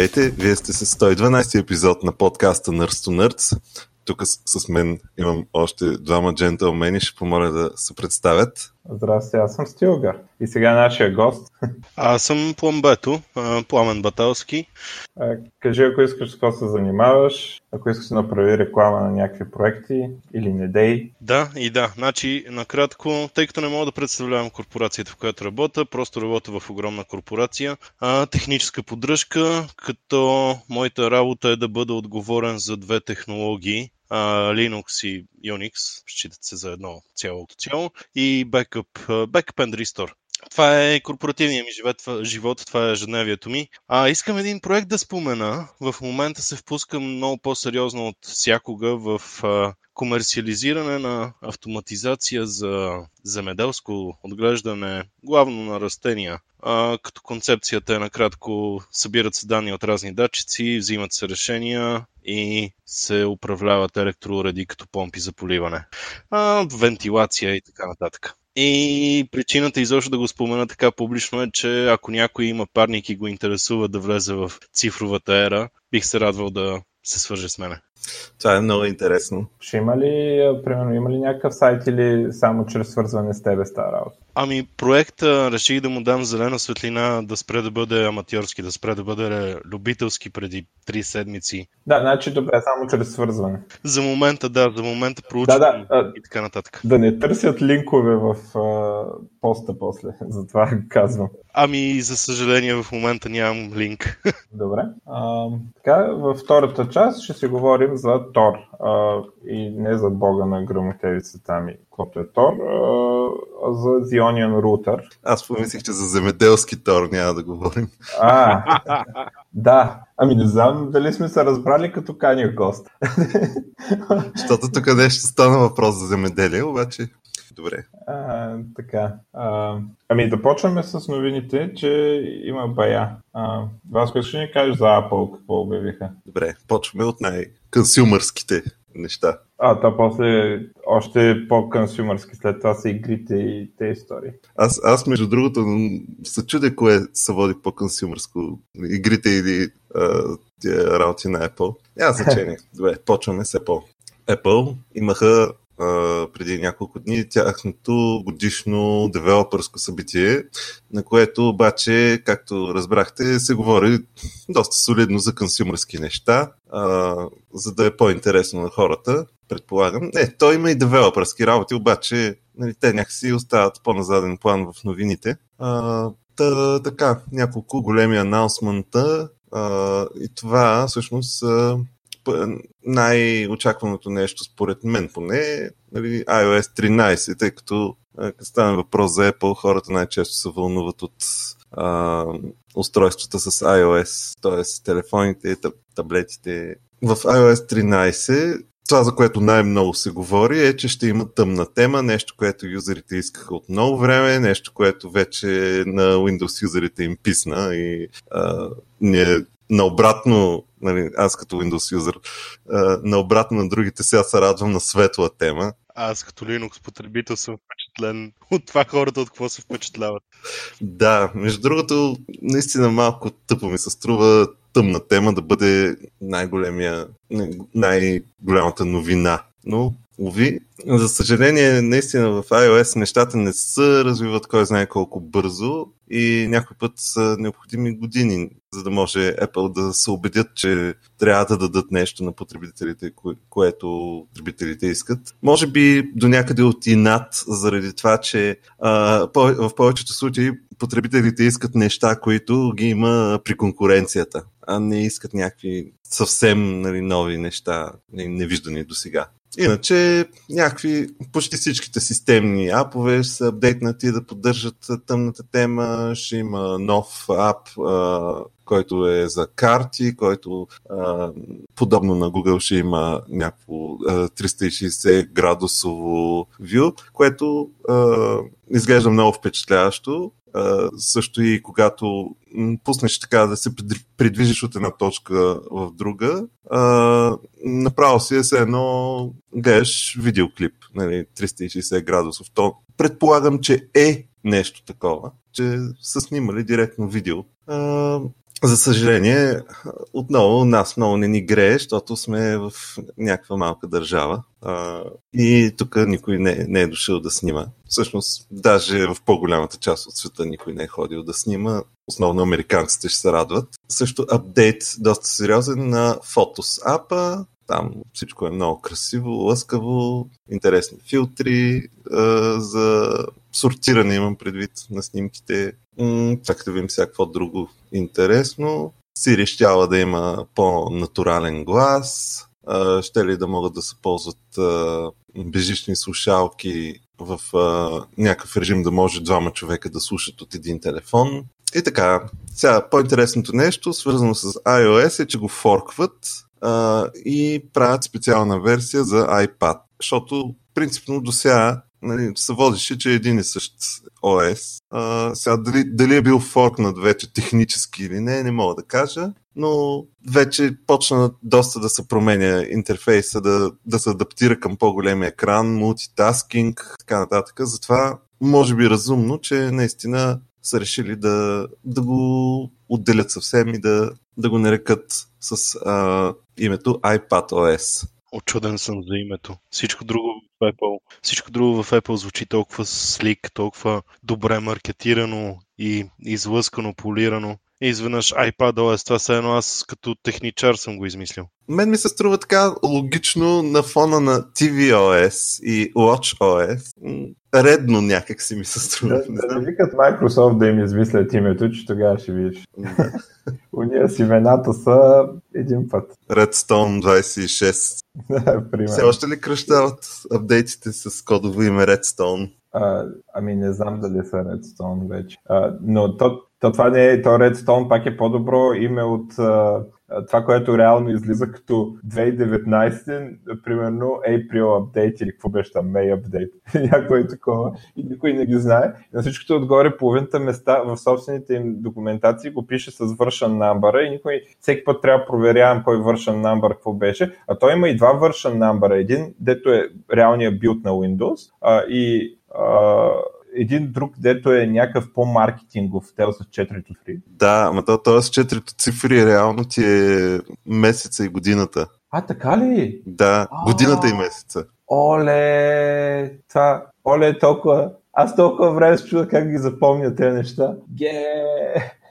Здравейте, вие сте с 112 епизод на подкаста Nerds to Nerds. Тук с, с мен имам още двама джентълмени, ще помоля да се представят. Здрасти, аз съм Стилгар. И сега нашия гост. Аз съм Пламбето, Пламен Баталски. А, кажи, ако искаш с какво се занимаваш, ако искаш да направи реклама на някакви проекти или не дей. Да, и да. Значи, накратко, тъй като не мога да представлявам корпорацията, в която работя, просто работя в огромна корпорация. А, техническа поддръжка, като моята работа е да бъда отговорен за две технологии Linux и Unix, считат се за едно цялото цяло, и Backup, Backup and Restore. Това е корпоративният ми живот, живот, това е ежедневието ми. А, искам един проект да спомена. В момента се впускам много по-сериозно от всякога в а, комерциализиране на автоматизация за земеделско отглеждане, главно на растения. А, като концепцията е накратко, събират се данни от разни датчици, взимат се решения и се управляват електроуреди като помпи за поливане, а, вентилация и така нататък. И причината изобщо да го спомена така публично е, че ако някой има парник и го интересува да влезе в цифровата ера, бих се радвал да се свърже с мене. Това е много интересно. Ще има ли, примерно, има ли някакъв сайт или само чрез свързване с тебе стара работа? Ами, проекта реших да му дам зелена светлина да спре да бъде аматьорски, да спре да бъде любителски преди три седмици. Да, значи добре, само чрез свързване. За момента, да, за момента проучвам да, да, и така нататък. Да не търсят линкове в а, поста после, затова казвам. Ами, за съжаление, в момента нямам линк. Добре. А, така, във втората част ще си говорим за Тор. А, и не за бога на грамотевицата ми, каквото е Тор, а за The Onion Router. Аз помислих, че за земеделски Тор няма да говорим. А, да. Ами не знам дали сме се разбрали като каня гост. Защото тук нещо стана въпрос за земеделие, обаче Добре. А, така. А, ами да почваме с новините, че има бая. А, Васко, ли ни кажеш за Apple какво обявиха? Добре, почваме от най-консюмърските неща. А, то после още по-консюмърски, след това са игрите и те истории. Аз, аз между другото, се чудя кое се води по-консюмърско. Игрите или а, работи на Apple. Няма значение. Добре, почваме с Apple. Apple имаха преди няколко дни тяхното годишно девелопърско събитие, на което обаче, както разбрахте, се говори доста солидно за консюмърски неща, а, за да е по-интересно на хората, предполагам. Не, той има и девелопърски работи, обаче нали, те някакси остават по-назаден план в новините. А, та, така, няколко големи анаунсмента а, и това всъщност най-очакваното нещо, според мен поне, нали, iOS 13, тъй като като стане въпрос за Apple, хората най-често се вълнуват от а, устройствата с iOS, т.е. телефоните, таблетите. В iOS 13 това, за което най-много се говори, е, че ще има тъмна тема, нещо, което юзерите искаха от много време, нещо, което вече на Windows юзерите им писна и а, ние наобратно, нали, аз като Windows юзер, наобратно на другите сега се радвам на светла тема. Аз като Linux потребител съм впечатлен от това хората от какво се впечатляват. Да, между другото, наистина малко тъпо ми се струва тъмна тема да бъде най-големия, най-голямата новина. Но Ови, за съжаление, наистина в iOS нещата не се развиват кой знае колко бързо и някой път са необходими години, за да може Apple да се убедят, че трябва да дадат нещо на потребителите, кое, което потребителите искат. Може би до някъде от и над, заради това, че а, в повечето случаи потребителите искат неща, които ги има при конкуренцията, а не искат някакви съвсем нали, нови неща, невиждани до сега. Иначе някакви, почти всичките системни апове са апдейтнати да поддържат тъмната тема. Ще има нов ап, а, който е за карти, който а, подобно на Google ще има някакво 360 градусово view, което а, изглежда много впечатляващо също и когато пуснеш така да се придвижиш от една точка в друга, направо си е се едно гледаш видеоклип, нали, 360 градусов. То предполагам, че е нещо такова, че са снимали директно видео. За съжаление, отново нас много не ни грее, защото сме в някаква малка държава. А, и тук никой не, не е дошъл да снима. Всъщност, даже в по-голямата част от света никой не е ходил да снима. Основно американците ще се радват. Също апдейт доста сериозен на Photos апа. Там всичко е много красиво, лъскаво, интересни филтри а, за сортиране имам предвид на снимките. Чакай да видим всякакво друго интересно. Сири щяла да има по-натурален глас. Ще ли да могат да се ползват а, бежични слушалки в някакъв режим да може двама човека да слушат от един телефон. И така, сега по-интересното нещо, свързано с iOS е, че го форкват а, и правят специална версия за iPad. Защото принципно до сега нали, се водеше, че един и същ ОС. А, сега дали, дали е бил форкнат вече технически или не, не мога да кажа, но вече почна доста да се променя интерфейса, да, да се адаптира към по-големи екран, мултитаскинг, така нататък. Затова може би разумно, че наистина са решили да, да го отделят съвсем и да, да го нарекат с а, името iPadOS. Очуден съм за името. Всичко друго в Apple, всичко друго в Apple звучи толкова слик, толкова добре маркетирано и излъскано, полирано. И изведнъж iPadOS, това са едно аз като техничар съм го измислил. Мен ми се струва така логично на фона на tvOS и WatchOS. Редно някак си ми се струва. Да, да не викат Microsoft да им измислят името, че тогава ще видиш. Уния си имената са един път. Redstone 26. Да, Все още ли кръщават апдейтите с кодово име Redstone? А, ами не знам дали са Redstone вече. А, но то, то това не е, то Redstone пак е по-добро име от а, това, което реално излиза като 2019, примерно April Update или какво беше там, May Update, някое такова и никой не ги знае. На всичкото отгоре половината места в собствените им документации го пише с version number и никой, всеки път трябва да проверявам кой version number какво беше, а той има и два version number, един, дето е реалният билд на Windows а, и а, един друг, дето е някакъв по-маркетингов, те с четирито цифри. Да, ама то, то с четирито цифри реално ти е месеца и годината. А, така ли? Да, годината и месеца. Оле, това, оле, толкова, аз толкова време се чуда как ги запомня тези неща. Ге!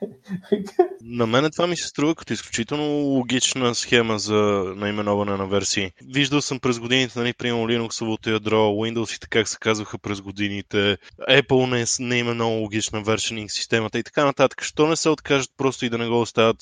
На мен това ми се струва като изключително логична схема за наименоване на версии. Виждал съм през годините, нали, примерно Linux-овото ядро, Windows и така се казваха през годините. Apple не, не има много логична вершенинг системата и така нататък. Що не се откажат просто и да не го оставят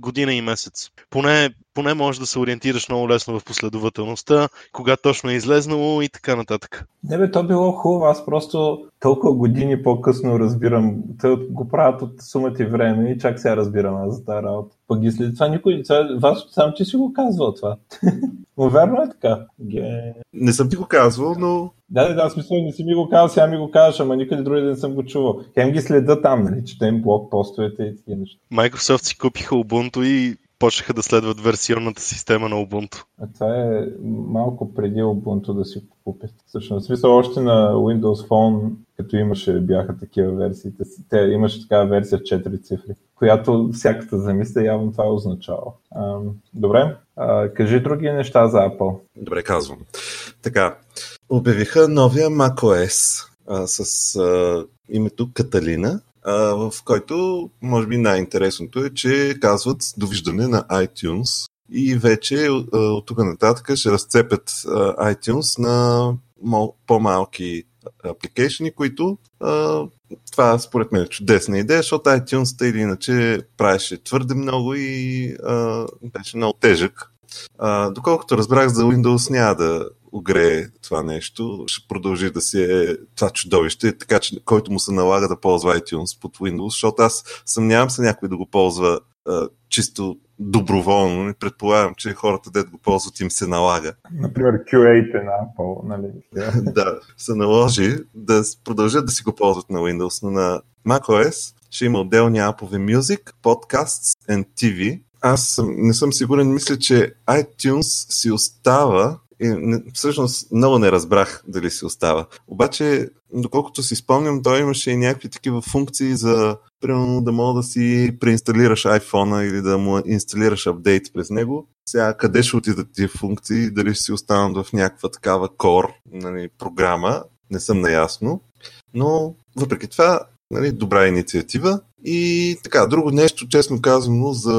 година и месец? Поне поне можеш да се ориентираш много лесно в последователността, кога точно е излезнало и така нататък. Не бе, то било хубаво, аз просто толкова години по-късно разбирам, те го правят от сумата и време и чак сега разбирам аз за тази работа. Пък ги след това никой, това, вас сам ти си го казвал това. Но верно е така. Ге... Не съм ти го казвал, но... Да, да, да, смисъл не си ми го казал, сега ми го кажеш, ама никъде други не съм го чувал. Хем ги следа там, нали, четем блок постовете и такива неща. Microsoft си купиха Ubuntu и почнаха да следват версионната система на Ubuntu. А това е малко преди Ubuntu да си купят. Всъщност, в смисъл още на Windows Phone, като имаше, бяха такива версии. Те имаше такава версия 4 цифри, която всяката замисля явно това е означава. Добре, а, кажи други неща за Apple. Добре, казвам. Така, обявиха новия macOS а, с а, името Каталина, в който, може би, най-интересното е, че казват довиждане на iTunes и вече от тук нататък ще разцепят iTunes на по-малки апликейшни, които това според мен е чудесна идея, защото iTunes или иначе правеше твърде много и беше много тежък. Доколкото разбрах за Windows няма да огрее това нещо, ще продължи да си е това чудовище, така че който му се налага да ползва iTunes под Windows, защото аз съмнявам се някой да го ползва а, чисто доброволно. Предполагам, че хората, дед го ползват, им се налага. Например, Q8 на Apple, нали? да, се наложи да продължат да си го ползват на Windows, но на macOS ще има отделни апове Music, Podcasts and TV. Аз не съм сигурен, мисля, че iTunes си остава И, не, всъщност много не разбрах дали си остава. Обаче, доколкото си спомням, той имаше и някакви такива функции за, примерно, да мога да си преинсталираш iPhone или да му инсталираш апдейт през него. Сега къде ще отидат тия функции, дали ще си останат в някаква такава core нали, програма, не съм наясно. Но въпреки това, нали, добра инициатива. И така, друго нещо, честно казано, за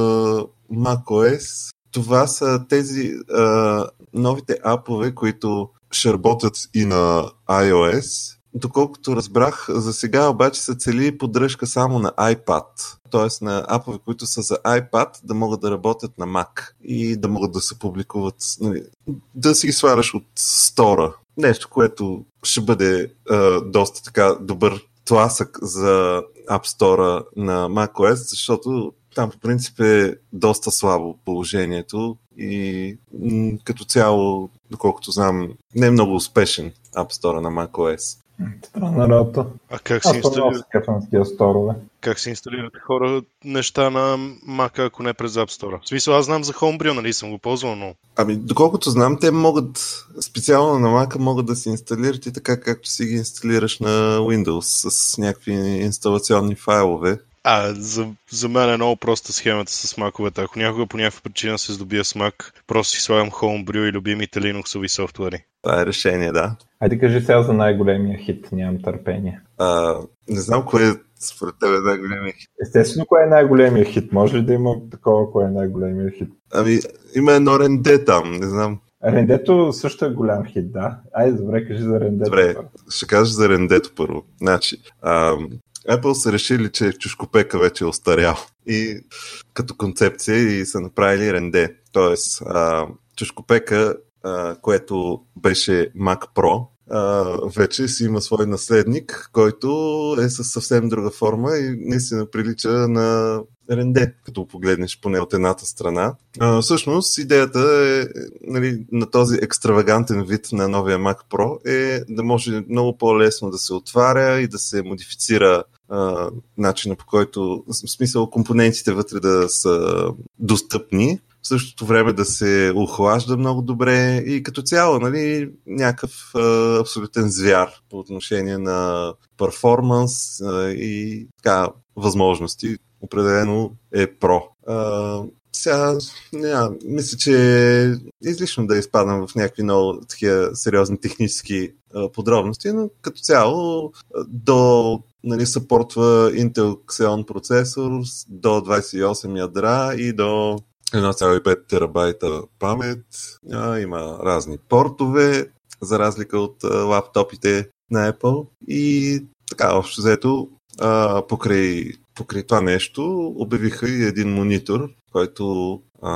macOS, това са тези а, новите апове, които ще работят и на iOS. Доколкото разбрах, за сега обаче се цели поддръжка само на iPad, т.е. на апове, които са за iPad, да могат да работят на Mac и да могат да се публикуват, нали, да си ги сваряш от стора. Нещо, което ще бъде а, доста така добър тласък за App Store на macOS, защото там по принцип е доста слабо положението и м- като цяло, доколкото знам, не е много успешен App Store на macOS. Странна работа. А как се инсталират, как се инсталират хора неща на Mac, ако не през App Store? В смисъл, аз знам за Homebrew, нали съм го ползвал, но Ами, доколкото знам, те могат, специално на Mac, могат да се инсталират и така, както си ги инсталираш на Windows с някакви инсталационни файлове. А, за, за мен е много проста схемата с маковете. Ако някога по някаква причина се здобия с Mac, просто си слагам Homebrew и любимите Linuxови софтуери. Това е решение, да. Айде кажи сега за най-големия хит, нямам търпение. А, не знам кое е според тебе най-големия хит. Естествено, кое е най-големия хит? Може ли да има такова, кое е най-големия хит? Ами, има едно ренде там, не знам. Рендето също е голям хит, да. Айде, добре, кажи за рендето. Добре, ще кажа за рендето първо. Значи, а, Apple са решили, че чушкопека вече е остарял и като концепция и са направили ренде. Тоест, а, чушкопека, а, което беше Mac Pro, а, вече си има свой наследник, който е със съвсем друга форма и наистина прилича на ренде, като погледнеш поне от едната страна. А, всъщност, идеята е, нали, на този екстравагантен вид на новия Mac Pro е да може много по-лесно да се отваря и да се модифицира а, начина по който, в смисъл компонентите вътре да са достъпни, в същото време да се охлажда много добре и като цяло, нали, някакъв а, абсолютен звяр по отношение на перформанс и така възможности. Определено е про. А, сега, не, мисля, че е излишно да изпадам в някакви много такива сериозни технически а, подробности, но като цяло до нали, съпортва Intel Xeon процесор до 28 ядра и до 1,5 терабайта памет. А, има разни портове, за разлика от а, лаптопите на Apple. И така, общо взето, покрай, покрай това нещо обявиха и един монитор, който а,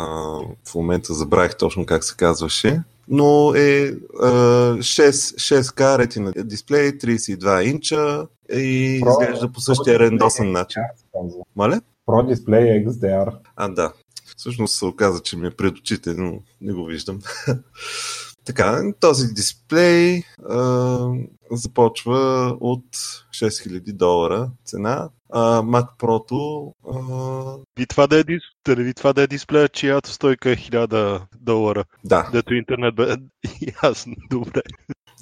в момента забравих точно как се казваше, но е а, 6, 6K ретина дисплей, 32 инча и Pro- изглежда по същия рендосан Display начин. Моля? Pro Display XDR. А, да. Всъщност се оказа, че ми е пред очите, но не го виждам. така, този дисплей а, започва от 6000 долара цена. А, Mac Pro а, това да е, дис- дали това да е дисплея, чиято стойка е 1000 долара. да, Дето интернет бе... Ясно, добре.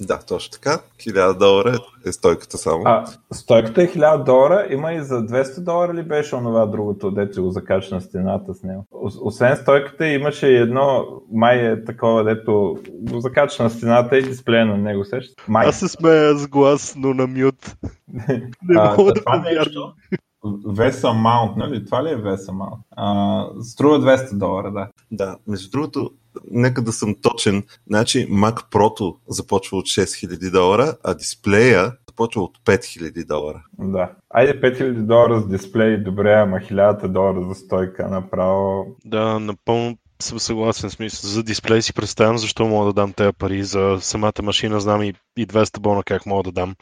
Да, точно така. 1000 долара е стойката само. А, стойката е 1000 долара, има и за 200 долара ли беше онова другото, дето го закача на стената с него? Ос- Освен стойката имаше и едно, май е такова, дето го закача на стената и дисплея на него, сещаш? Май. Аз се смея с глас, но на мют. Не А, мога да това повярвам. Vesa Mount, нали? Това ли е Vesa Mount? А, струва 200 долара, да. Да, между другото, нека да съм точен. Значи Mac Pro започва от 6000 долара, а дисплея започва от 5000 долара. Да. Айде 5000 долара с дисплей, добре, ама 1000 долара за стойка направо. Да, напълно съм съгласен с смисъл. За дисплей си представям защо мога да дам тези пари. За самата машина знам и, и 200 бона как мога да дам.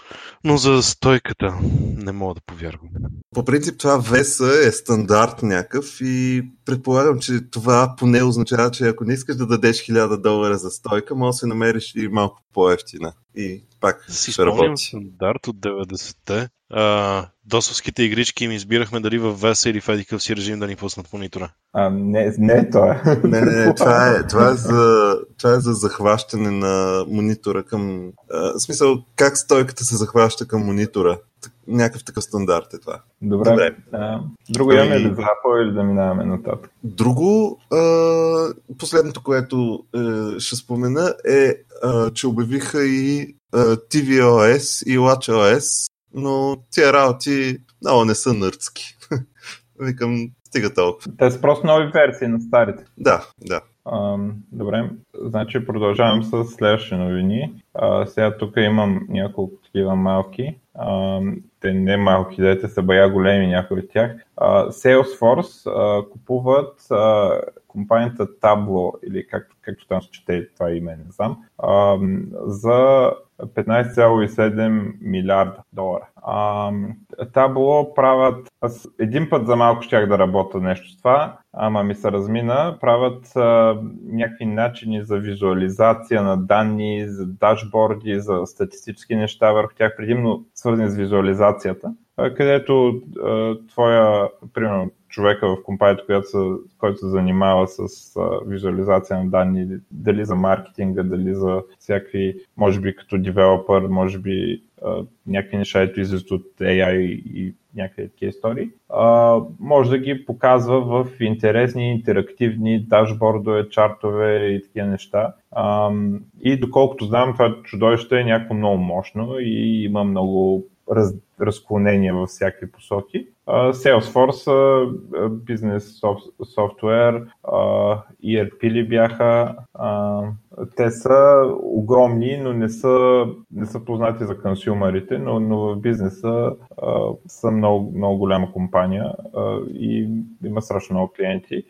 Но за стойката не мога да повярвам. По принцип това веса е стандарт някакъв и предполагам, че това поне означава, че ако не искаш да дадеш 1000 долара за стойка, може да се намериш и малко по-ефтина. И пак Си ще работи. стандарт от 90-те. А, досовските игрички им избирахме дали в VESA или в едикъв си режим да ни пуснат монитора. А, не, не това. Не, не, не, това е, това е, за, това е за захващане на монитора към... А, в смисъл, как стойката се захваща към монитора. Някакъв такъв стандарт е това. Добре. Добре. А, друго имаме ами- ли за Apple или да минаваме нататък? Друго, а, последното, което е, ще спомена е, а, че обявиха и а, tvOS и WatchOS, но тия работи много не са нърдски. Викам, стига толкова. Те са просто нови версии на старите. Да, да. А, добре, значи продължавам с следващите новини. А, сега тук имам няколко такива малки. А, те не малки, да те са бая големи някои от тях. А, Salesforce а, купуват а, компанията Tableau, или както, както там се чете това име, не знам, а, за 15,7 милиарда долара. А, табло правят, аз един път за малко щях да работя нещо с това, ама ми се размина, правят а, някакви начини за визуализация на данни, за дашборди, за статистически неща върху тях, предимно свързани с визуализацията, където твоя, примерно, човека в компанията, която се, който се занимава с визуализация на данни, дали за маркетинга, дали за всякакви, може би като девелопър, може би някакви неща, които излизат от AI и някакви такива истории, може да ги показва в интересни, интерактивни дашбордове, чартове и такива неща. И доколкото знам, това чудовище е някакво много мощно и има много раз, разклонения във всякакви посоки. Salesforce, бизнес софтуер, ERP ли бяха. Те са огромни, но не са, не са познати за консюмерите, но, но в бизнеса са много, много голяма компания и има страшно много клиенти.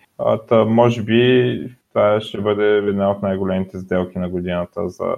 Та, може би това ще бъде една от най-големите сделки на годината за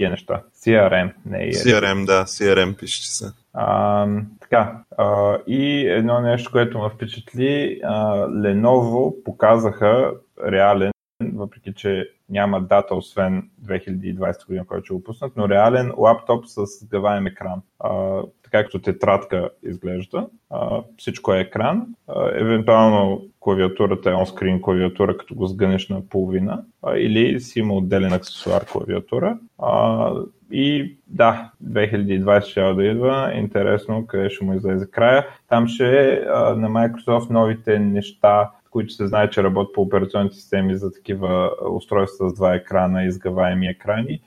такива неща. CRM, не е. CRM, да, CRM пише се. А, така, а, и едно нещо, което ме впечатли, а, Lenovo показаха реален, въпреки че няма дата, освен 2020 година, който ще го пуснат, но реален лаптоп с гаваем екран. А, така като тетрадка изглежда. А, всичко е екран. А, евентуално клавиатурата е онскрин клавиатура, като го сгънеш на половина, а, или си има отделен аксесуар клавиатура. А, и да, 2020 ще да идва. Интересно къде ще му излезе края. Там ще е на Microsoft новите неща, които се знае, че работят по операционните системи за такива устройства с два екрана, изгъваеми екрани.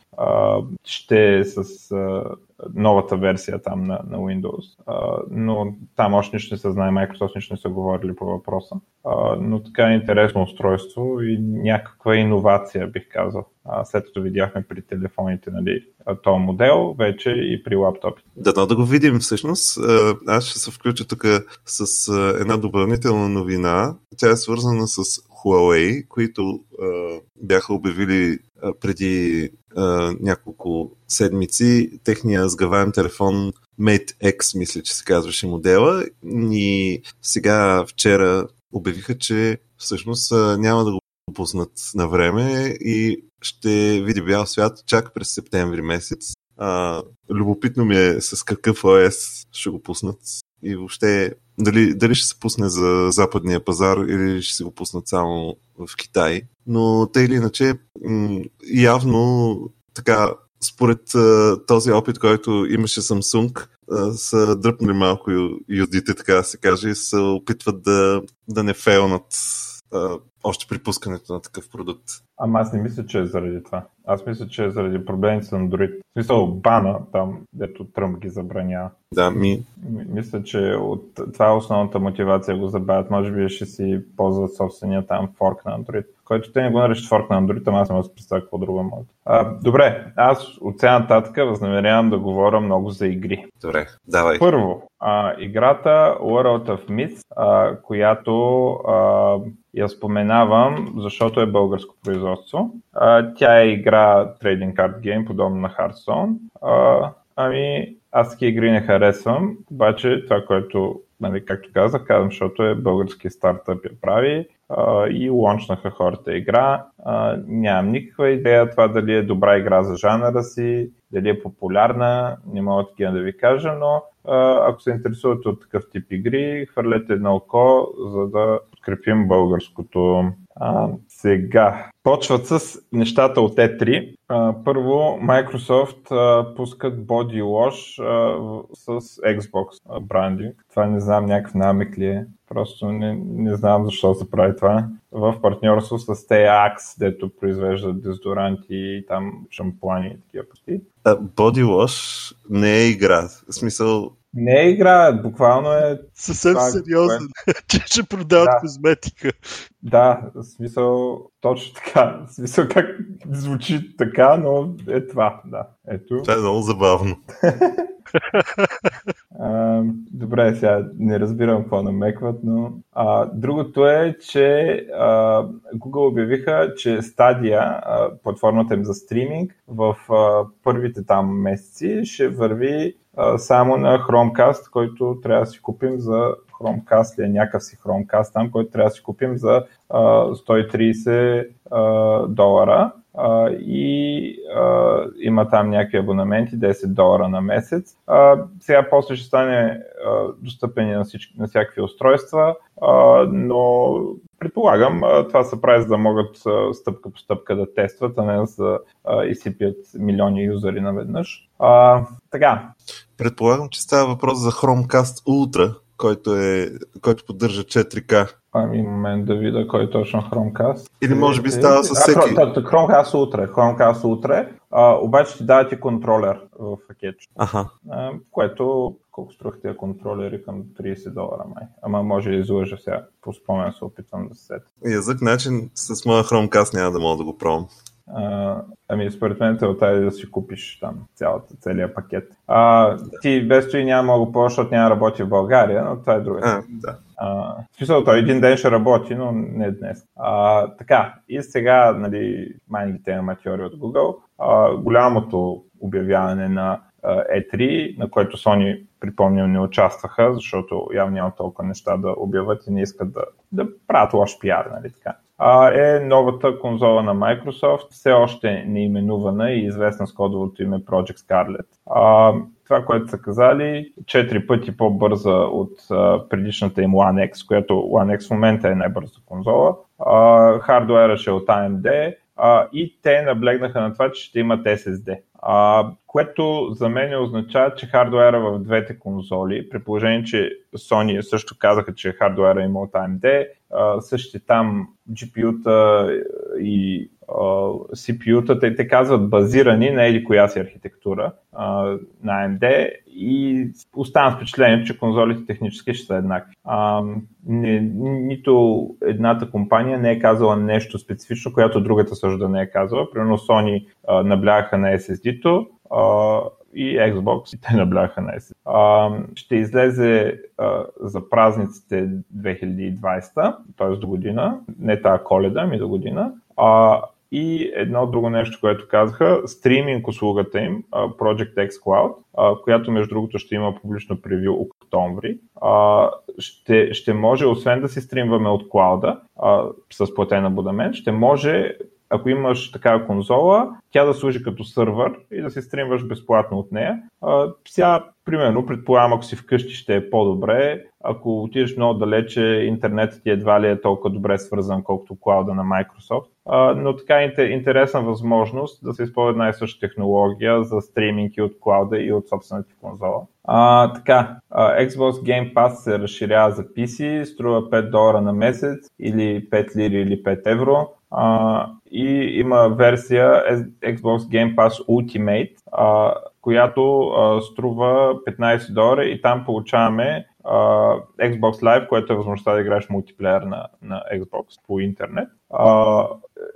Ще е с новата версия там на, на Windows. Но там още нищо не се знае, Microsoft нищо не са говорили по въпроса. Но така е интересно устройство и някаква иновация, бих казал. След като видяхме при телефоните нали, този модел, вече и при лаптопи. Дано да го видим всъщност. Аз ще се включа тук с една допълнителна новина. Тя е свързана с Huawei, които бяха обявили преди а, няколко седмици техния сгъваем телефон Mate X, мисля, че се казваше модела. И сега вчера обявиха, че всъщност няма да го пуснат на време и ще види бял свят чак през септември месец. А, любопитно ми е с какъв OS ще го пуснат и въобще дали, дали ще се пусне за западния пазар или ще се го пуснат само в Китай. Но те или иначе, явно така, според този опит, който имаше Samsung, са дръпнали малко юдите, така да се каже, и се опитват да, да не фейлнат още при пускането на такъв продукт. Ама аз не мисля, че е заради това. Аз мисля, че е заради проблемите с Android. В смисъл бана, там, дето Тръмп ги забранява. Да, ми... Мисля, че от... това е основната мотивация го забавят. Може би ще си ползват собствения там форк на Android, който те не го наричат форк на Android, ама аз не мога да представя какво друго може. А, добре, аз от сега нататък възнамерявам да говоря много за игри. Добре, давай. Първо, а, играта World of Myths, а, която а, я споменавам, защото е българско производство. А, тя е игра трейдинг карт гейм, подобно на Hearthstone. А, ами, аз такива игри не харесвам, обаче това, което нали, както казах, казвам, защото е български стартъп я прави а, и лончнаха хората игра. А, нямам никаква идея това дали е добра игра за жанъра си, дали е популярна, не мога такива да ви кажа, но а, ако се интересувате от такъв тип игри, хвърлете едно око, за да подкрепим българското. А, сега, почват с нещата от E3. А, първо, Microsoft а, пускат Body Wash а, с Xbox а, брандинг. Това не знам някакъв намек ли е. Просто не, не знам защо се прави това. В партньорство с TAX, дето произвеждат дезодоранти и там шампуани и такива пъти. Body Wash не е игра. В смисъл, не е игра, буквално е... Съвсем това, сериозно, че ще продават Да. козметика. Да, в смисъл, точно така. В смисъл как звучи така, но е това, да. Ето. това е много забавно. А, добре, сега не разбирам какво намекват, но а, другото е, че а, Google обявиха, че Stadia, а, платформата им за стриминг, в а, първите там месеци ще върви само на Chromecast, който трябва да си купим за Chromecast ли е някакъв си Chromecast там, който трябва да си купим за а, 130 а, долара. А, и а, има там някакви абонаменти, 10 долара на месец. А, сега после ще стане а, достъпен на, всички, на всякакви устройства, а, но предполагам а, това се прави за да могат а, стъпка по стъпка да тестват, а не да изсипят милиони юзери наведнъж. А, така, Предполагам, че става въпрос за Chromecast Ultra, който, е, който поддържа 4K. ами момент да видя кой е точно Chromecast. Или може би Е, става с а, всеки. Т- Chromecast Ultra, Chromecast Ultra, а, обаче ти дава ти контролер в пакет, Аха. а, което колко струвах тези контролери към 30 долара май. Ама може да излъжа сега, по спомен се опитвам да се сетя. Язък начин с моя Chromecast няма да мога да го пробвам. А, ами според мен целта е да си купиш там цялата, целият пакет. А, ти без това няма да го ползваш, защото няма работи в България, но това е друга. А, да. А, в смисъл, той един ден ще работи, но не днес. А, така, и сега, нали, майните аматьори от Google, а, голямото обявяване на E3, на което Sony, припомням, не участваха, защото явно няма толкова неща да обявят и не искат да, да правят лош пиар, нали така. А, е новата конзола на Microsoft, все още неименувана и известна с кодовото име Project Scarlet. А, това, което са казали, 4 пъти по-бърза от а, предишната им One X, която One X в момента е най-бърза конзола. А, хардуера ще е от AMD а, и те наблегнаха на това, че ще имат SSD. А, което за мен означава, че хардуера в двете конзоли, при положение, че Sony също казаха, че хардуера има от AMD, а, същите там GPU-та и CPU-та, те, те казват базирани на еди коя си архитектура на AMD и оставам впечатлението, че конзолите технически ще са еднакви. А, не, нито едната компания не е казала нещо специфично, която другата също да не е казала. Примерно Sony а, наблягаха на SSD-то, и Xbox, и те набляха на SSD. А, ще излезе а, за празниците 2020, т.е. до година, не тази коледа, ами до година. А, и едно друго нещо, което казаха, стриминг услугата им, Project X Cloud, която между другото ще има публично превю октомври, ще, ще може, освен да си стримваме от клауда с платен абонамент, ще може ако имаш такава конзола, тя да служи като сървър и да се стримваш безплатно от нея. Сега, примерно, предполагам, ако си вкъщи ще е по-добре, ако отидеш много далече, интернетът ти едва ли е толкова добре свързан, колкото клауда на Microsoft. Но така е интер- интересна възможност да се използва една и съща технология за стриминг и от клауда и от собствената конзола. А, така, Xbox Game Pass се разширява за PC, струва 5 долара на месец или 5 лири или 5 евро. А, и има версия Xbox Game Pass Ultimate, а, която а, струва 15 долара и там получаваме а, Xbox Live, което е възможността да играеш мултиплеер на, на Xbox по интернет. А,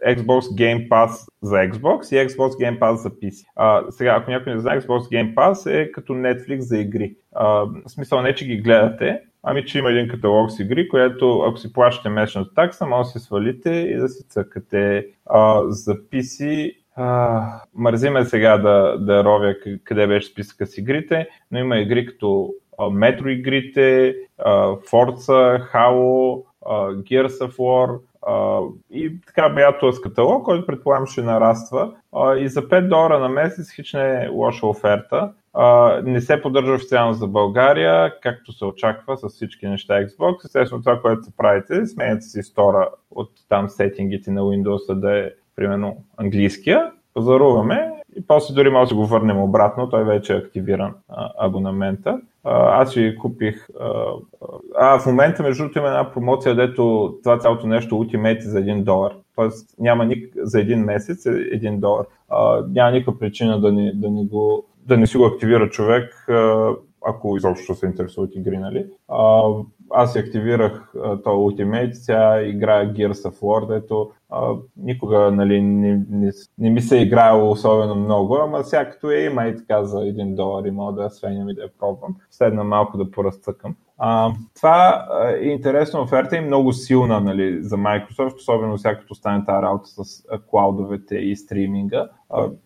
Xbox Game Pass за Xbox и Xbox Game Pass за PC. А, сега, ако някой не знае, Xbox Game Pass е като Netflix за игри. А, в смисъл не, че ги гледате, ами че има един каталог с игри, което ако си плащате месечната такса, може да си свалите и да си цъкате. А, за PC а, мързиме сега да, да ровя къде беше списъка с игрите, но има игри като метро игрите, Forza, Halo, Gears of War, и така бе каталог, който предполагам ще нараства. И за 5 долара на месец хич не е лоша оферта. Не се поддържа официално за България, както се очаква с всички неща Xbox. Естествено това, което се правите, сменяте си стора от там сетингите на Windows да е примерно английския, пазаруваме и после дори може да го върнем обратно, той вече е активиран абонамента. Аз си купих. А, а в момента, между другото, има една промоция, дето това цялото нещо Ultimate за 1 долар. Тоест няма ник... за един месец е 1 долар. А, няма никаква причина да не, да не, го, да не си го активира човек, ако изобщо се интересуват игри, нали? Аз си активирах то Ultimate, сега играя Gears of War, дето никога нали, не, не, не ми се е играело особено много, ама сега като е има и така за 1 долар и мога да я свеням и да я пробвам. Седна малко да поразцъкам. А, това е интересна оферта и много силна нали, за Microsoft, особено сега като стане тази работа с клаудовете и стриминга.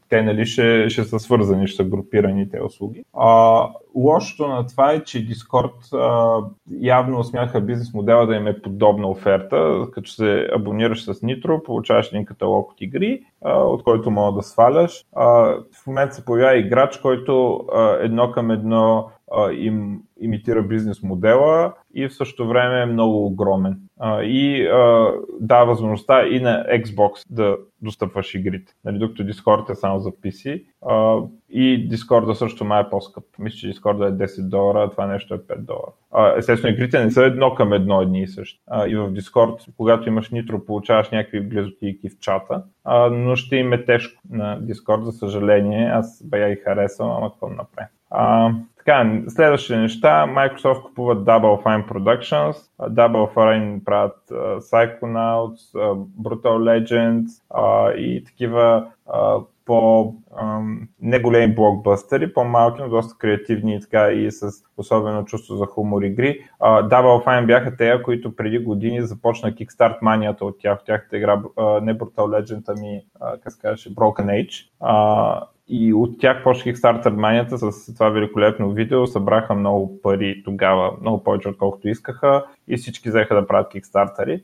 Те нали, ще, ще са свързани, ще са групирани тези услуги. А, лошото на това е, че Discord а, явно смяха бизнес модела да им е подобна оферта, като се абонираш с Nitro, получаваш един каталог от игри, а, от който мога да сваляш. А, в момента се появява играч, който а, едно към едно им имитира бизнес модела и в същото време е много огромен. И дава възможността и на Xbox да достъпваш игрите. Нали, докато Discord е само за PC. И Discord също май е по-скъп. Мисля, че Discord е 10 долара, това нещо е 5 долара. Естествено, игрите не са едно към едно едни и същи. И в Discord, когато имаш нитро, получаваш някакви близотийки в чата, но ще им е тежко на Discord, за съжаление. Аз бая и харесвам, ама какво направя. Така, следващите неща, Microsoft купуват Double Fine Productions, Double Fine правят uh, Psychonauts, uh, Brutal Legends uh, и такива uh, по um, неголеми блокбъстери, по-малки, но доста креативни така и с особено чувство за хумор игри. Uh, Double Fine бяха те, които преди години започна Kickstart манията от тях. Тяхната игра, uh, не Brutal Legend, ами, uh, как се Broken Age. Uh, и от тях почнах Kickstarter манията с това великолепно видео, събраха много пари тогава, много повече отколкото искаха. И всички взеха да правят кикстартери.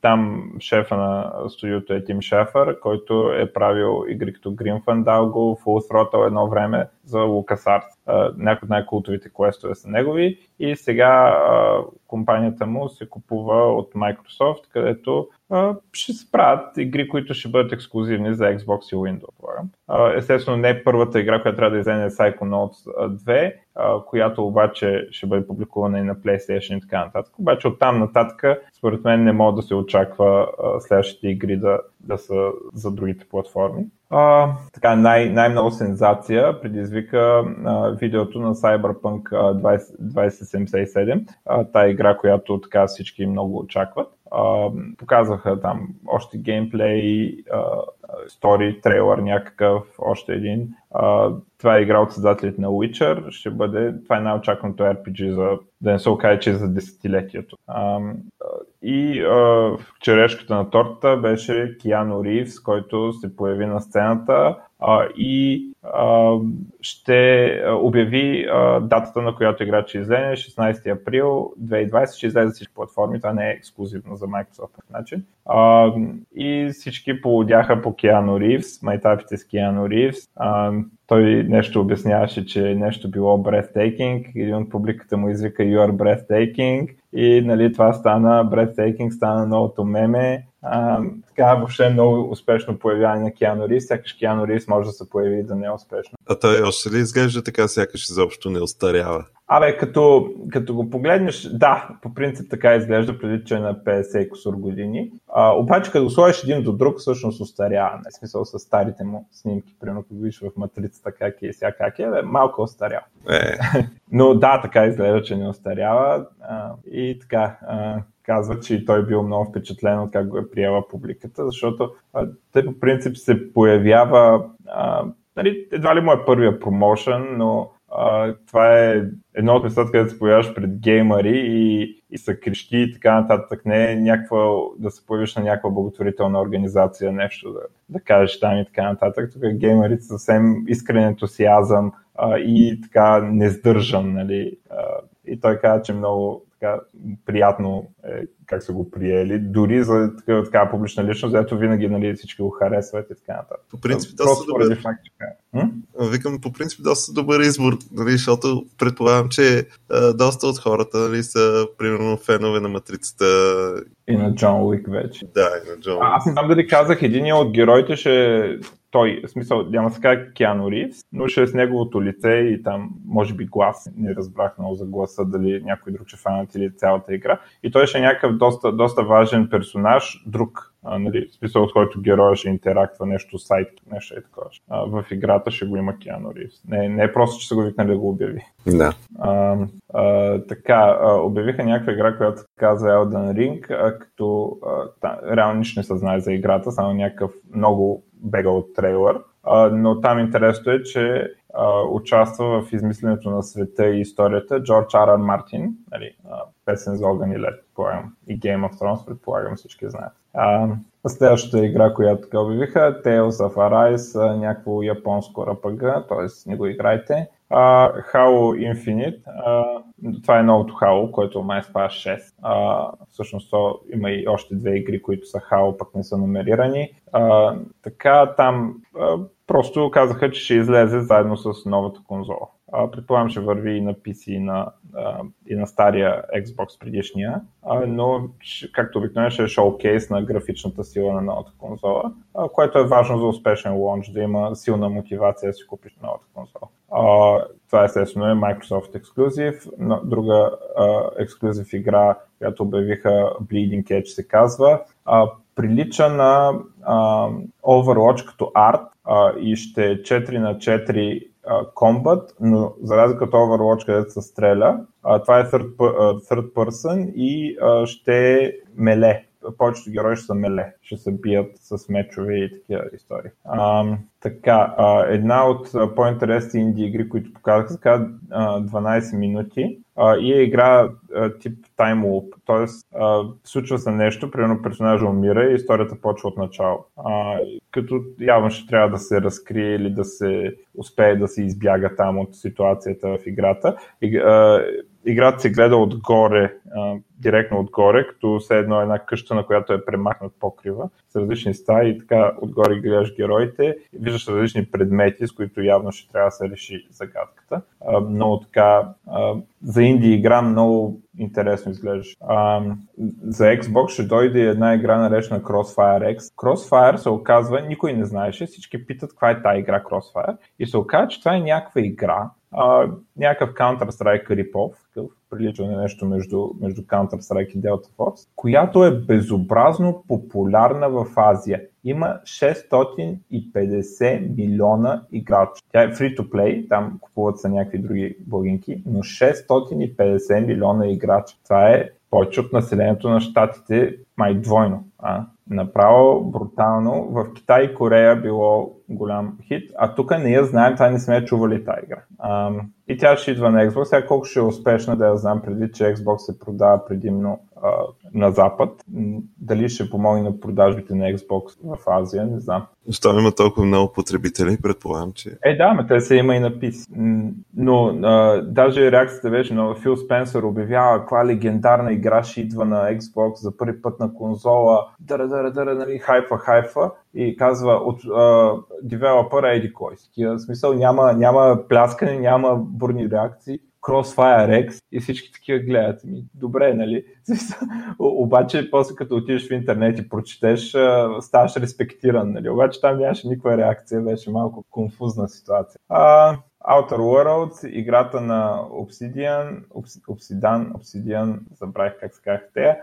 Там шефа на студиото е Тим Шефър, който е правил игри като Grim Fandango, Full Throttle едно време за LucasArts. Някои от най-култовите квестове са негови и сега компанията му се купува от Microsoft, където ще се правят игри, които ще бъдат ексклюзивни за Xbox и Windows. Естествено не е първата игра, която трябва да излезе е Psychonauts 2, която обаче ще бъде публикувана и на PlayStation и така нататък. Обаче оттам нататък, според мен, не може да се очаква следващите игри да, да са за другите платформи. А, така, най- най-много сензация предизвика а, видеото на Cyberpunk 20, 2077, а, тая игра, която така всички много очакват. А, показаха там още геймплей, стори, трейлър някакъв, още един. Това е игра от създателите на Witcher. Ще бъде, това е най-очакваното RPG за, да не се окаже, че е за десетилетието. А, и а, черешката на тортата беше Киано Ривз, който се появи на сцената а, и а, ще обяви а, датата, на която играч ще излезе, 16 април 2020, ще излезе всички платформи, това не е ексклюзивно за Microsoft начин. А, и всички полудяха по Киано Ривз, майтапите с Киано Ривз. А, той нещо обясняваше, че нещо било breathtaking, един от публиката му извика You are breathtaking и нали, това стана, breathtaking стана новото меме. А, така въобще много успешно появяване на Киано Ривз, сякаш Киано Ривз може да се появи да не е успешно. А той още ли изглежда така, сякаш изобщо не остарява? Абе, като, като го погледнеш, да, по принцип така изглежда, преди че е на 50 кусор години. А, обаче, като го сложиш един до друг, всъщност остарява. Не смисъл с старите му снимки, примерно, като видиш в матрицата как е и сега как е, бе, малко остарява. Е. Но да, така изглежда, че не остарява. А, и така, а, казва, че и той бил много впечатлен от как го е приела публиката, защото а, той по принцип се появява, а, нали, едва ли му е първия промошън, но това е едно от местата, където се появяваш пред геймари и, и са крещи и така нататък. Не е някаква, да се появиш на някаква благотворителна организация, нещо да, да кажеш там и така нататък. Тук геймарите съвсем искрен ентусиазъм, а, и така несдържан, нали, а, и той каза, че много така, приятно е как са го приели, дори за такава, такава публична личност, ето винаги нали, всички го харесват и така нататък. По принцип, доста добър. Факт, че... Викам, по принцип, доста добър избор, нали, защото предполагам, че а, доста от хората нали, са, примерно, фенове на Матрицата. И на Джон Уик вече. Да, и на Джон Уик. Аз не знам дали казах, един от героите ще той, в смисъл, няма се казва Киано Ривз, но ще е с неговото лице и там, може би глас, не разбрах много за гласа, дали някой друг ще фанат или цялата игра. И той ще е някакъв доста, доста важен персонаж, друг, а, нали, в смисъл, от който героя ще интерактва нещо сайт, нещо е такова. А, в играта ще го има Киано Ривз. Не, не е просто, че са го викнали да го обяви. Да. А, а, така, а, обявиха някаква игра, която каза Elden Ring, а, като а, та, реално нищо не се знае за играта, само някакъв много бегал трейлър. А, но там интересно е, че а, участва в измисленето на света и историята Джордж Аран Мартин, нали, а, песен за огън и лед, предполагам, и Game of Thrones, предполагам всички знаят. А, следващата игра, която така обявиха, Tales of Arise, някакво японско RPG, т.е. не го играйте. Uh, Halo Infinite, това е новото Halo, което май спава 6. Uh, всъщност то има и още две игри, които са Halo, пък не са номерирани. Uh, така там uh, просто казаха, че ще излезе заедно с новата конзола. Предполагам, ще върви и на PC, и на, и на стария Xbox предишния, но както обикновено ще е шоукейс на графичната сила на новата конзола, което е важно за успешен лонч, да има силна мотивация да си купиш новата конзола. Uh, това естествено е Microsoft Exclusive. Друга ексклюзив uh, игра, която обявиха Bleeding Edge се казва. Прилича на Overwatch като арт и ще е 4 на 4 комбат, но за разлика от Overwatch, където се стреля, това е third, third person и ще меле повечето герои ще са меле, ще се бият с мечове и такива истории. А, така, а, една от по-интересни инди игри, които показах, казва 12 минути а, и е игра а, тип time loop, т.е. случва се нещо, примерно персонажа умира и историята почва от начало. А, като явно ще трябва да се разкрие или да се успее да се избяга там от ситуацията в играта. И, а, играта се гледа отгоре, директно отгоре, като все едно една къща, на която е премахнат покрива, с различни стаи и така отгоре гледаш героите, виждаш различни предмети, с които явно ще трябва да се реши загадката. Много така, за инди игра много интересно изглеждаш. За Xbox ще дойде една игра наречена Crossfire X. Crossfire се оказва, никой не знаеше, всички питат каква е тази игра Crossfire и се оказва, че това е някаква игра, а, някакъв Counter-Strike рипов, прилича на нещо между, между Counter-Strike и Delta Force, която е безобразно популярна в Азия. Има 650 милиона играчи. Тя е free-to-play, там купуват са някакви други блогинки, но 650 милиона играчи. Това е повече от населението на щатите, май двойно. А? Направо брутално. В Китай и Корея било голям хит, а тук не я знаем, това не сме чували тази игра. И тя ще идва на Xbox. Сега колко ще е успешна да я знам, предвид, че Xbox се продава предимно а, на Запад. Дали ще помогне на продажбите на Xbox в Азия, не знам. Защо има толкова много потребители, предполагам, че... Е, да, ме те се има и напис. Но а, даже реакцията беше, но Фил Спенсър обявява каква легендарна игра ще идва на Xbox за първи път на конзола, дара, дара, дара, нали, хайфа, хайфа и казва от девелопъра еди кой. В смисъл няма, няма пляскане, няма бурни реакции. Crossfire X и всички такива гледат. Ми, добре, нали? Обаче, после като отидеш в интернет и прочетеш, ставаш респектиран, нали? Обаче там нямаше никаква реакция, беше малко конфузна ситуация. А, Outer Worlds, играта на Obsidian, Obsidian, Obsidian, забравих как се казах те,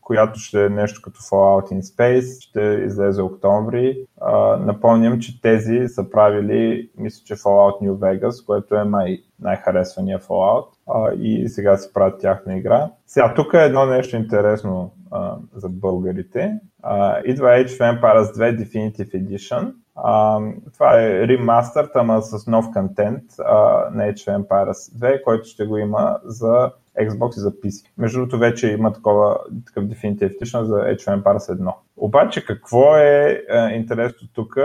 която ще е нещо като Fallout in Space, ще излезе октомври. А, напомням, че тези са правили, мисля, че Fallout New Vegas, което е май най-харесвания Fallout а, и сега се правят тяхна игра. Сега, тук е едно нещо интересно а, за българите. А, идва Age of Empires 2 Definitive Edition, Uh, това е ремастър, ама с нов контент на Age of Empires 2, който ще го има за Xbox и за PC. Между другото вече има такова, такъв Definitive Edition за Age of Empires 1. Обаче какво е, интересно тук?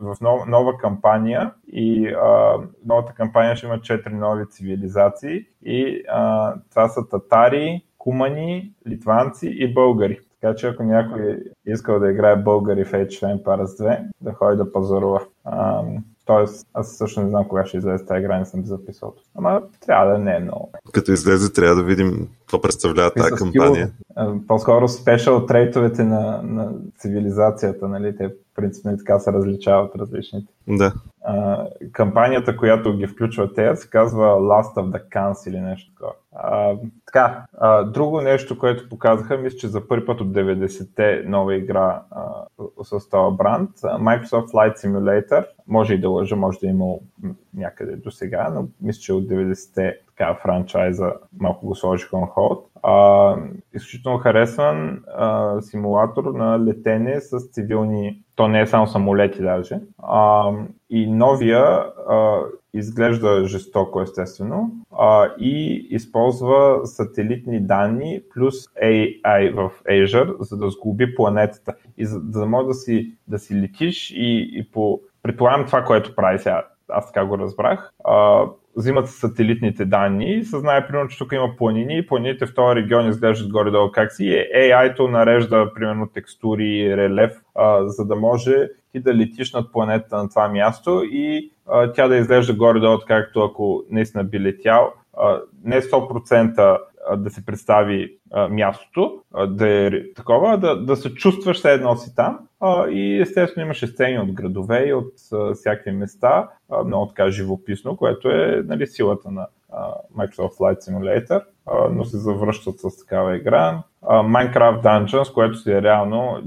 В нова, нова кампания и а, новата кампания ще има 4 нови цивилизации и а, това са татари, кумани, литванци и българи. Така че ако някой искал да играе българи в Age of Empires 2, да ходи да пазарува. Тоест, аз също не знам кога ще излезе тази игра, не съм записал. Ама трябва да не е много. Като излезе, трябва да видим какво представлява тази кампания. По-скоро спешъл трейтовете на, на цивилизацията, нали? Те принципно и така се различават различните. Да. А, кампанията, която ги включва те, се казва Last of the Cans или нещо такова. А, така, а, друго нещо, което показаха, мисля, че за първи път от 90-те нова игра а, с този бранд, Microsoft Flight Simulator, може и да лъжа, може да е имал някъде до сега, но мисля, че от 90-те така франчайза малко го сложиха на холд. А, изключително харесван а, симулатор на летене с цивилни, то не е само самолети даже. А, и новия а, изглежда жестоко естествено а, и използва сателитни данни плюс AI в Azure, за да сглоби планетата. И за, за да може да си, да си летиш и, и по... Предполагам това, което прави сега, аз така го разбрах, а, взимат сателитните данни и се знае, примерно, че тук има планини и планините в този регион изглеждат горе-долу как си. AI-то нарежда, примерно, текстури и релеф, а, за да може ти да летиш над планетата на това място и а, тя да изглежда горе-долу, както ако наистина би летял. Не 100% да се представи мястото, да е такова, да, да се чувстваш все едно си там. И естествено имаше сцени от градове и от всякакви места, много така живописно, което е нали, силата на Microsoft Flight Simulator, но се завръщат с такава игра. Minecraft Dungeons, което си е реално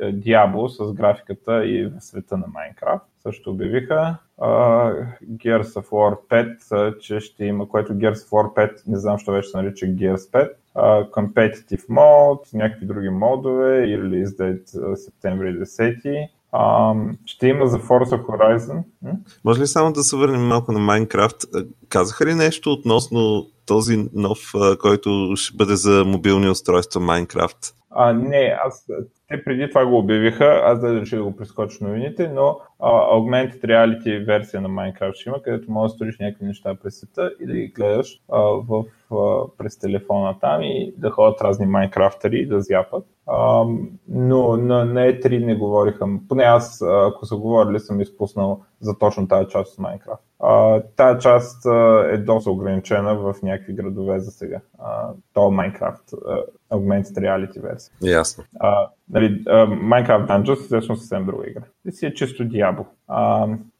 Diablo с графиката и в света на Minecraft. Също обявиха Gears of War 5, uh, че ще има, което Gears of War 5, не знам, що вече се нарича Gears 5, uh, Competitive Mode, някакви други модове, и release date септември 10 Uh, ще има за Forza Horizon. Може ли само да се върнем малко на Minecraft? Казаха ли нещо относно този нов, който ще бъде за мобилни устройства Minecraft? А, не, аз, те преди това го обявиха, аз да ще го прескоча новините, но а, Augmented Reality версия на Minecraft ще има, където можеш да сториш някакви неща през света и да ги гледаш а, в, през телефона там и да ходят разни майнкрафтери да зяпат. А, но на, на E3 не говориха, поне аз, ако са говорили, съм изпуснал за точно тази част от. А, тая част а, е доста ограничена в някакви градове за сега. А, то а, Augmented Reality версия. Ясно. А, нали, а, Minecraft Dungeons е всъщност съвсем друга игра. И си е чисто Diablo.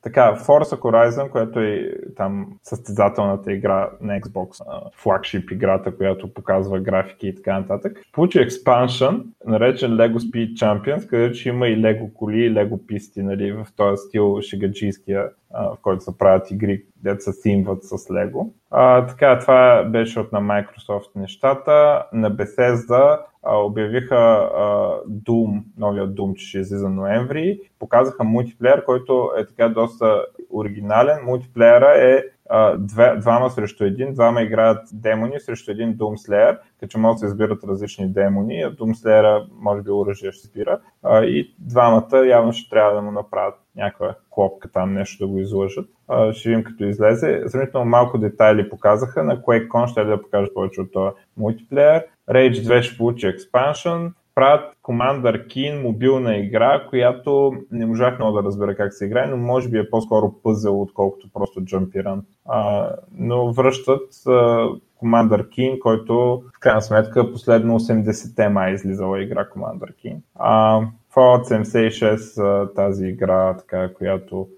Така, Forza Horizon, което е там състезателната игра на Xbox, флагшип играта, която показва графики и така нататък, получи експаншън, наречен Lego Speed Champions, където има и Lego коли, и Lego писти, нали, в този стил шегаджийския, в който се правят игри, дето се симват с Лего. А, така, това беше от на Microsoft нещата. На Bethesda а, обявиха а, Doom, новия Doom, че ще излиза ноември. Показаха мултиплеер, който е така доста оригинален. Мултиплеера е две, двама срещу един, двама играят демони срещу един Doom Slayer, като могат да се избират различни демони, а Doom Slayer може би оръжие ще избира. И двамата явно ще трябва да му направят някаква клопка там, нещо да го излъжат. Ще видим като излезе. Сравнително малко детайли показаха. На QuakeCon ще да покажат повече от този мултиплеер. Rage 2 ще получи експаншън. Правят Commander Keen мобилна игра, която не можах много да разбера как се играе, но може би е по-скоро пъзел, отколкото просто. А, но връщат а, Commander Keen, който в крайна сметка последно 80-те май излизала игра Commander Keen. А, Fallout 76, тази игра, така, която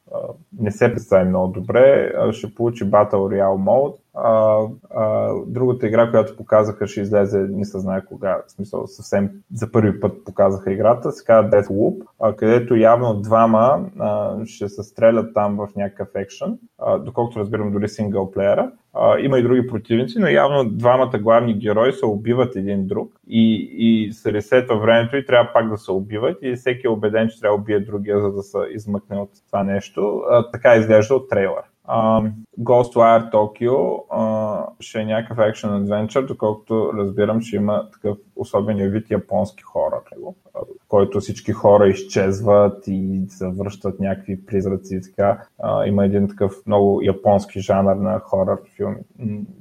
не се представи много добре, ще получи Battle Royale Mode. А, а, другата игра, която показаха, ще излезе, не се знае кога, в смисъл съвсем за първи път показаха играта, се казва Deathloop, а, където явно двама а, ще се стрелят там в някакъв екшен, а, доколкото разбирам дори синглплеера. Uh, има и други противници, но явно двамата главни герои се убиват един друг и, и се ресетва времето и трябва пак да се убиват и всеки е убеден, че трябва да убие другия, за да се измъкне от това нещо. Uh, така изглежда от трейлър. Uh, Ghostwire Tokyo uh, ще е някакъв action adventure, доколкото разбирам, че има такъв особен вид японски хора, в който всички хора изчезват и се някакви призраци така. А, има един такъв много японски жанр на хорър филми,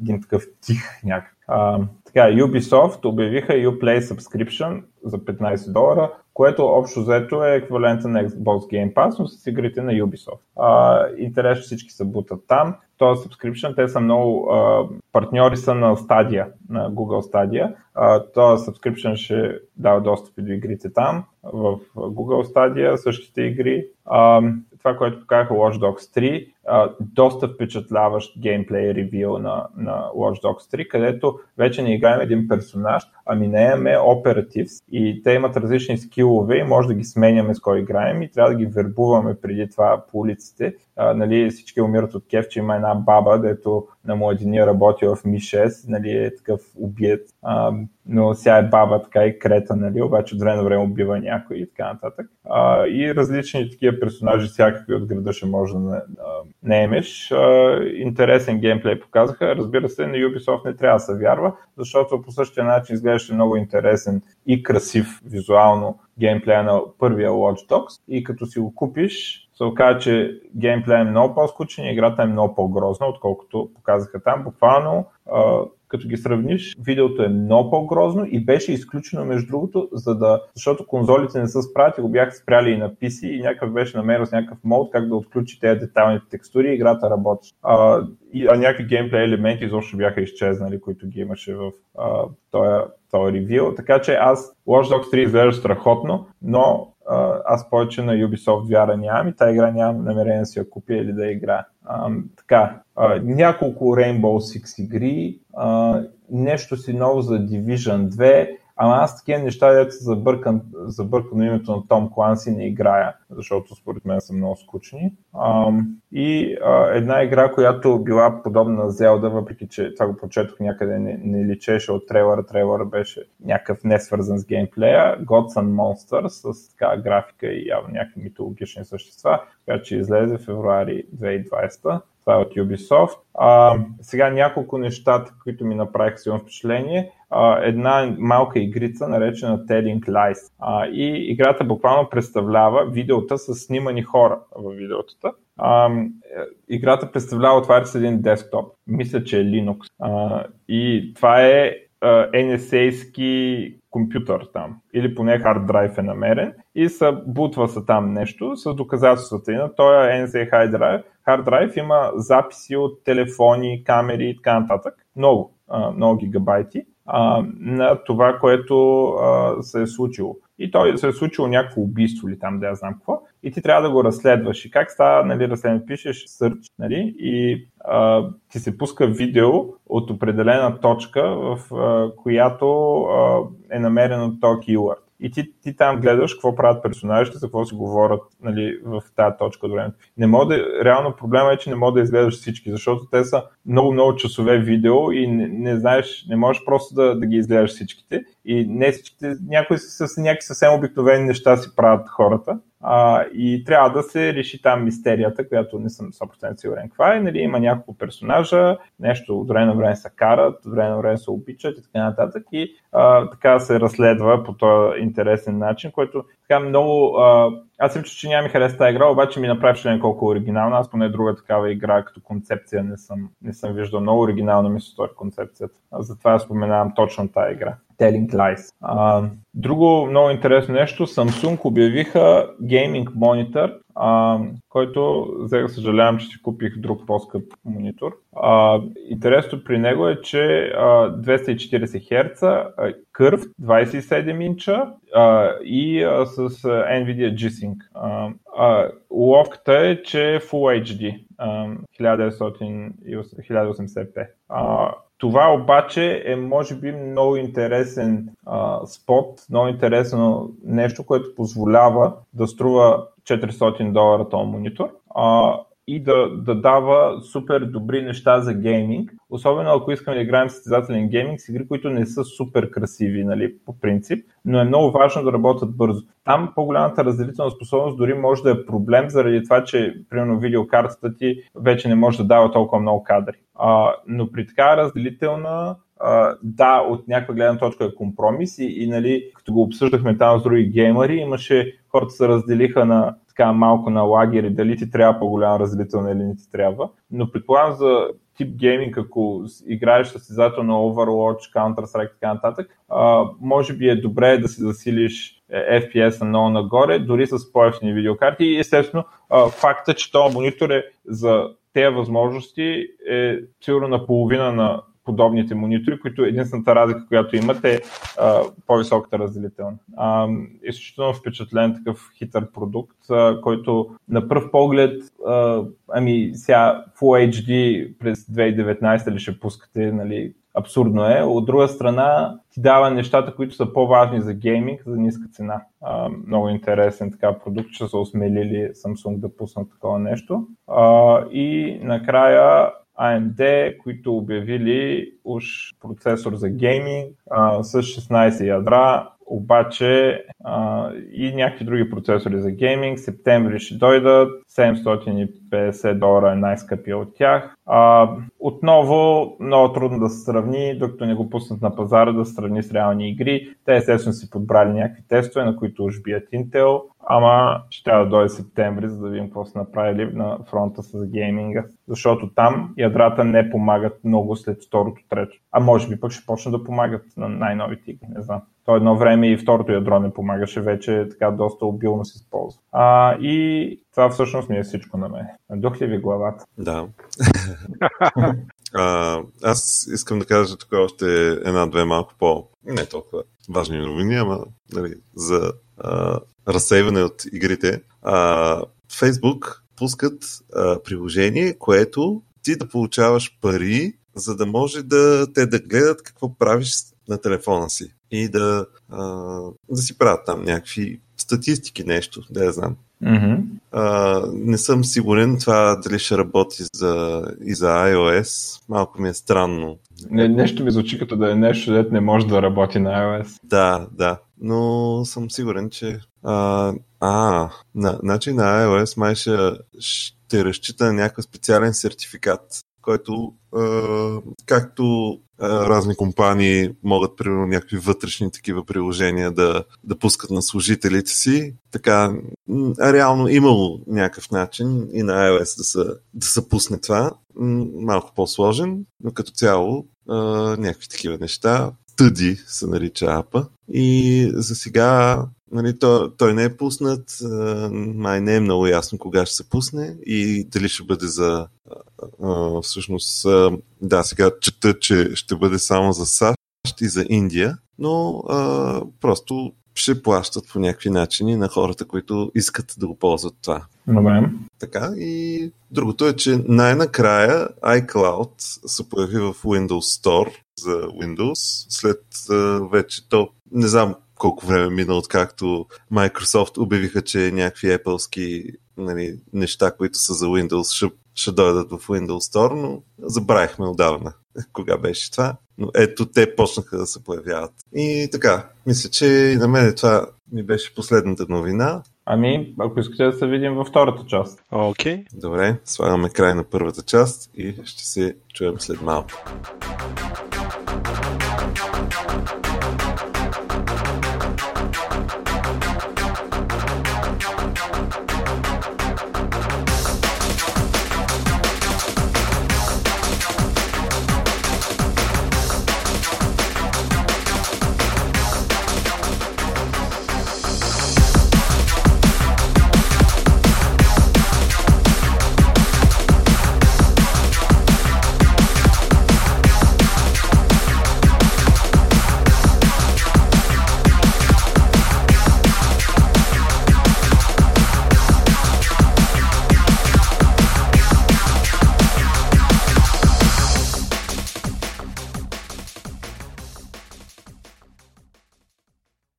един такъв тих някакъв. А, така, Ubisoft обявиха Uplay Subscription за 15 долара, което общо взето е еквивалента на Xbox Game Pass, но с игрите на Ubisoft. А, интересно всички се бутат там. Този subscription, те са много а, партньори са на Stadia, на Google Stadia. А, този subscription ще дава достъп до игрите там, в Google Stadia, същите игри. А, това, което показаха Watch Dogs 3, а, доста впечатляващ геймплей ревил на, на Watch Dogs 3, където вече не играем един персонаж, ами не имаме оперативс и те имат различни скилове и може да ги сменяме с кой играем и трябва да ги вербуваме преди това по улиците. А, нали, всички умират от кеф, че има една баба, дето на младения работи в Ми-6, нали, е такъв убиец, а, но сега е баба така и крета, нали, обаче от време на време убива някой и така нататък. А, и различни такива персонажи, всякакви от града ще може да наемеш. Интересен геймплей показаха. Разбира се, на Ubisoft не трябва да се вярва, защото по същия начин изглеждаше много интересен и красив визуално геймплея на първия Watch Dogs и като си го купиш, се оказа, че геймплея е много по-скучен и играта е много по-грозна, отколкото показаха там. Буквално като ги сравниш, видеото е много по-грозно и беше изключено между другото, за да, защото конзолите не са справят и го бяха спряли и на PC и някакъв беше намерил с някакъв мод как да отключи тези деталните текстури и играта работи. А, и, а някакви геймплей елементи изобщо бяха изчезнали, които ги имаше в а, този, този ревю. Така че аз Watch Dogs 3 изглежда страхотно, но аз повече на Ubisoft вяра нямам и тази игра нямам намерение да си я купя или да игра. А, така, а, няколко Rainbow Six игри, а, нещо си ново за Division 2, Ама аз такива неща, дето са забъркан, забъркано името на Том Кланси, не играя, защото според мен са много скучни. А, и а, една игра, която била подобна на Зелда, въпреки че това го прочетох някъде, не, не личеше от трейлера, трейлера беше някакъв не свързан с геймплея, Gods and Monsters с така графика и явно някакви митологични същества, която излезе в февруари 2020. Това е от Ubisoft. А, сега няколко неща, които ми направиха силно впечатление. А, една малка игрица, наречена Telling Lies. А, и играта буквално представлява видеота с снимани хора в видеотата. А, играта представлява, отваря се един десктоп. Мисля, че е Linux. А, и това е NSA-ски компютър там, или поне хард драйв е намерен. И се бутва се там нещо с доказателствата и на този NSA hard drive, hard drive има записи от телефони, камери и така нататък, много, много гигабайти на това, което се е случило. И той се е случило някакво убийство или там да я знам какво, и ти трябва да го разследваш. И как става нали, разследване? Пишеш search нали, и а, ти се пуска видео от определена точка, в а, която а, е намерено то keyword и ти, ти там гледаш какво правят персонажите, за какво си говорят нали, в тази точка от времето. Не мога да, реално проблема е, че не мога да изгледаш всички, защото те са много-много часове видео и не, не знаеш, не можеш просто да, да ги изгледаш всичките. И не всичките, някои с, с някакви съвсем обикновени неща си правят хората. А, и трябва да се реши там мистерията, която не съм 100% сигурен каква е. Нали, има няколко персонажа, нещо от време на време се карат, от време на време се обичат и така нататък. И а, така се разследва по този интересен начин, който така много... А, аз съм че няма ми хареса тази игра, обаче ми направи впечатление колко оригинална. Аз поне друга такава игра като концепция не съм, не съм виждал. Много оригинална ми се стори концепцията. А затова споменавам точно тази игра. Telling Lies. А, друго много интересно нещо, Samsung обявиха Gaming Monitor, а, който, за съжалявам, че си купих друг по-скъп монитор. А, интересното при него е, че а, 240 Hz, кърв 27 инча а, и а, с NVIDIA G-Sync. А, а, ловката е, че е Full HD, а, 1980p. А, това обаче е, може би, много интересен а, спот, много интересно нещо, което позволява да струва 400 долара този монитор. А, и да, да дава супер добри неща за гейминг. Особено ако искаме да играем състезателен гейминг с игри, които не са супер красиви, нали, по принцип, но е много важно да работят бързо. Там по-голямата разделителна способност дори може да е проблем заради това, че примерно видеокартата ти вече не може да дава толкова много кадри. А, но при така разделителна Uh, да, от някаква гледна точка е компромис и, и нали, като го обсъждахме там с други геймери, имаше хората се разделиха на така малко на лагери, дали ти трябва по-голяма разделителна или не ти трябва. Но предполагам за тип гейминг, ако играеш състезателно Overwatch, Counter-Strike и така нататък, може би е добре да си засилиш е, FPS на много нагоре, дори с по-ефтини видеокарти и естествено факта, че този монитор е за тези възможности е сигурно на половина на подобните монитори, които единствената разлика, която имат е а, по-високата разделителна. А, изключително впечатлен такъв хитър продукт, а, който на пръв поглед, а, ами сега Full HD през 2019 ли ще пускате, нали, абсурдно е. От друга страна, ти дава нещата, които са по-важни за гейминг за ниска цена. А, много интересен така продукт, че са осмелили Samsung да пуснат такова нещо. А, и накрая AMD, които обявили уж процесор за гейминг а, с 16 ядра, обаче а, и някакви други процесори за гейминг. Септември ще дойдат, 750 долара е най-скъпия от тях. А, отново много трудно да се сравни, докато не го пуснат на пазара да сравни с реални игри. Те естествено си подбрали някакви тестове, на които уж бият Intel, ама ще трябва да дойде септември, за да видим какво са направили на фронта с гейминга. Защото там ядрата не помагат много след второто, трето. А може би пък ще почнат да помагат на най-новите игри, не знам. То едно време и второто ядро не помагаше, вече така доста обилно се използва. А, и това всъщност ми е всичко на мен. Дух ли ви главата? Да. а, аз искам да кажа тук още една-две малко по не толкова важни новини, ама нали, за а, разсейване от игрите. А, Facebook пускат а, приложение, което ти да получаваш пари, за да може да те да гледат какво правиш на телефона си и да, а, да си правят там някакви статистики, нещо, да я знам. Mm-hmm. А, не съм сигурен това дали ще работи за, и за iOS. Малко ми е странно. Не, нещо ми звучи като да е нещо, дето не може да работи на iOS. Да, да. Но съм сигурен, че... А, а на, значи на iOS май ще, ще разчита на някакъв специален сертификат, който както разни компании могат, примерно, някакви вътрешни такива приложения да, да пускат на служителите си. Така, реално имало някакъв начин и на iOS да се, да се пусне това. Малко по-сложен, но като цяло някакви такива неща. Тъди се нарича апа. И за сега нали, той, той не е пуснат, май не е много ясно кога ще се пусне и дали ще бъде за всъщност, да, сега чета, че ще бъде само за САЩ и за Индия, но просто ще плащат по някакви начини на хората, които искат да го ползват това. Добре. Така и другото е, че най-накрая iCloud се появи в Windows Store за Windows, след вече то, не знам колко време мина, откакто Microsoft обявиха, че някакви Apple-ски нали, неща, които са за Windows, ще ще дойдат в Windows Store, но забравихме отдавна кога беше това. Но ето те почнаха да се появяват. И така, мисля, че и на мен това ми беше последната новина. Ами, ако искате да се видим във втората част. Окей. Okay. Добре, слагаме край на първата част и ще се чуем след малко. thank you